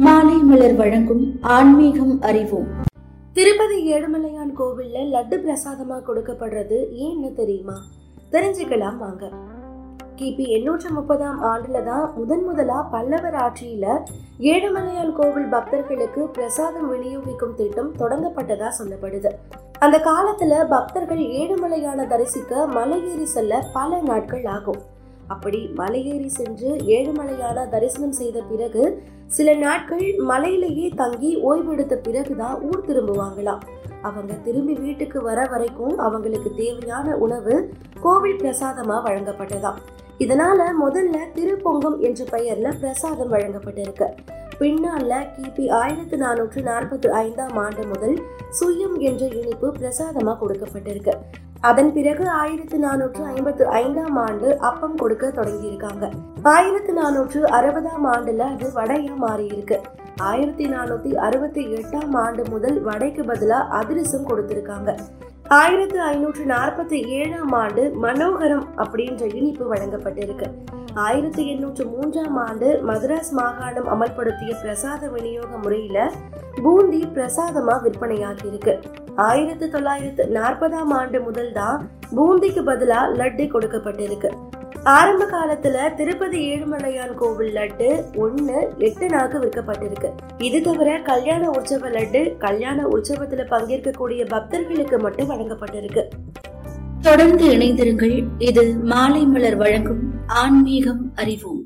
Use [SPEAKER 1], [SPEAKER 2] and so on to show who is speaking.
[SPEAKER 1] மாலை மலர் வழங்கும் ஆன்மீகம் அறிவோம்.
[SPEAKER 2] திருப்பதி ஏழுமலையான் கோவில்ல லட்டு பிரசாதமா கொடுக்கப்படுறது ஏன்னு தெரியுமா? தெரிஞ்சுக்கலாம் வாங்க. கிபி எண்ணூற்று முப்பதாம் ஆண்டுல தான் முதன் முதலா பல்லவர் ஆட்சியில ஏழுமலையான் கோவில் பக்தர்களுக்கு பிரசாதம் விநியோகிக்கும் திட்டம் தொடங்கப்பட்டதா சொல்லப்படுது. அந்த காலத்துல பக்தர்கள் ஏழுமலையான தரிசிக்க மலையேறி செல்ல பல நாட்கள் ஆகும். அப்படி மலையேறி சென்று ஏழுமலையான தரிசனம் செய்த பிறகு சில நாட்கள் மலையிலேயே தங்கி ஓய்வெடுத்த பிறகுதான் ஊர் திரும்புவாங்களாம். அவங்க திரும்பி வீட்டுக்கு வர வரைக்கும் அவங்களுக்கு தேவையான உணவு கோவில் பிரசாதமா வழங்கப்பட்டதாம். இதனால முதல்ல திருப்பொங்கம் என்ற பெயர்ல பிரசாதம் வழங்கப்பட்டிருக்கு. பின்னால கிபி ஆயிரத்தி நானூற்று நாற்பத்தி ஐந்தாம் ஆண்டு முதல் சுயம் என்ற இனிப்பு பிரசாதமா கொடுக்கப்பட்டிருக்கு. அதன் பிறகு ஆயிரத்தி நானூற்று ஐம்பத்தி ஐந்தாம் ஆண்டு அப்பம் கொடுக்க தொடங்கியிருக்காங்க. ஆயிரத்தி நானூற்று அறுபதாம் ஆண்டுல அது வடையா மாறி இருக்கு ஆயிரத்தி நானூத்தி அறுபத்தி எட்டாம் ஆண்டு முதல் வடைக்கு பதிலா அதிரசம் கொடுத்திருக்காங்க. ஆயிரத்தி ஐநூற்று நாற்பத்தி ஏழாம் ஆண்டு மனோகரம் அப்படின்ற இனிப்பு வழங்கப்பட்டிருக்கு. ஆயிரத்தி எண்ணூற்று மூன்றாம் ஆண்டு மதராஸ் மாகாணம் அமல்படுத்திய பிரசாத விநியோக முறையில பூந்தி பிரசாதமா விற்பனையாகி இருக்கு ஆயிரத்தி தொள்ளாயிரத்து நாற்பதாம் ஆண்டு முதல் தான் பூந்திக்கு பதிலா லட்டு கொடுக்கப்பட்டிருக்கு. ஆரம்ப காலத்துல திருப்பதி ஏழுமலையான் கோவில் லட்டு ஒண்ணு எட்டு நாக்கு விற்கப்பட்டிருக்கு. இது தவிர கல்யாண உற்சவ லட்டு கல்யாண உற்சவத்துல பங்கேற்கக்கூடிய பக்தர்களுக்கு மட்டும் வழங்கப்பட்டிருக்கு.
[SPEAKER 1] தொடர்ந்து இணைந்திருங்கள். இது மாலை மலர் வழங்கும் ஆன்மீகம் அறிவோம்.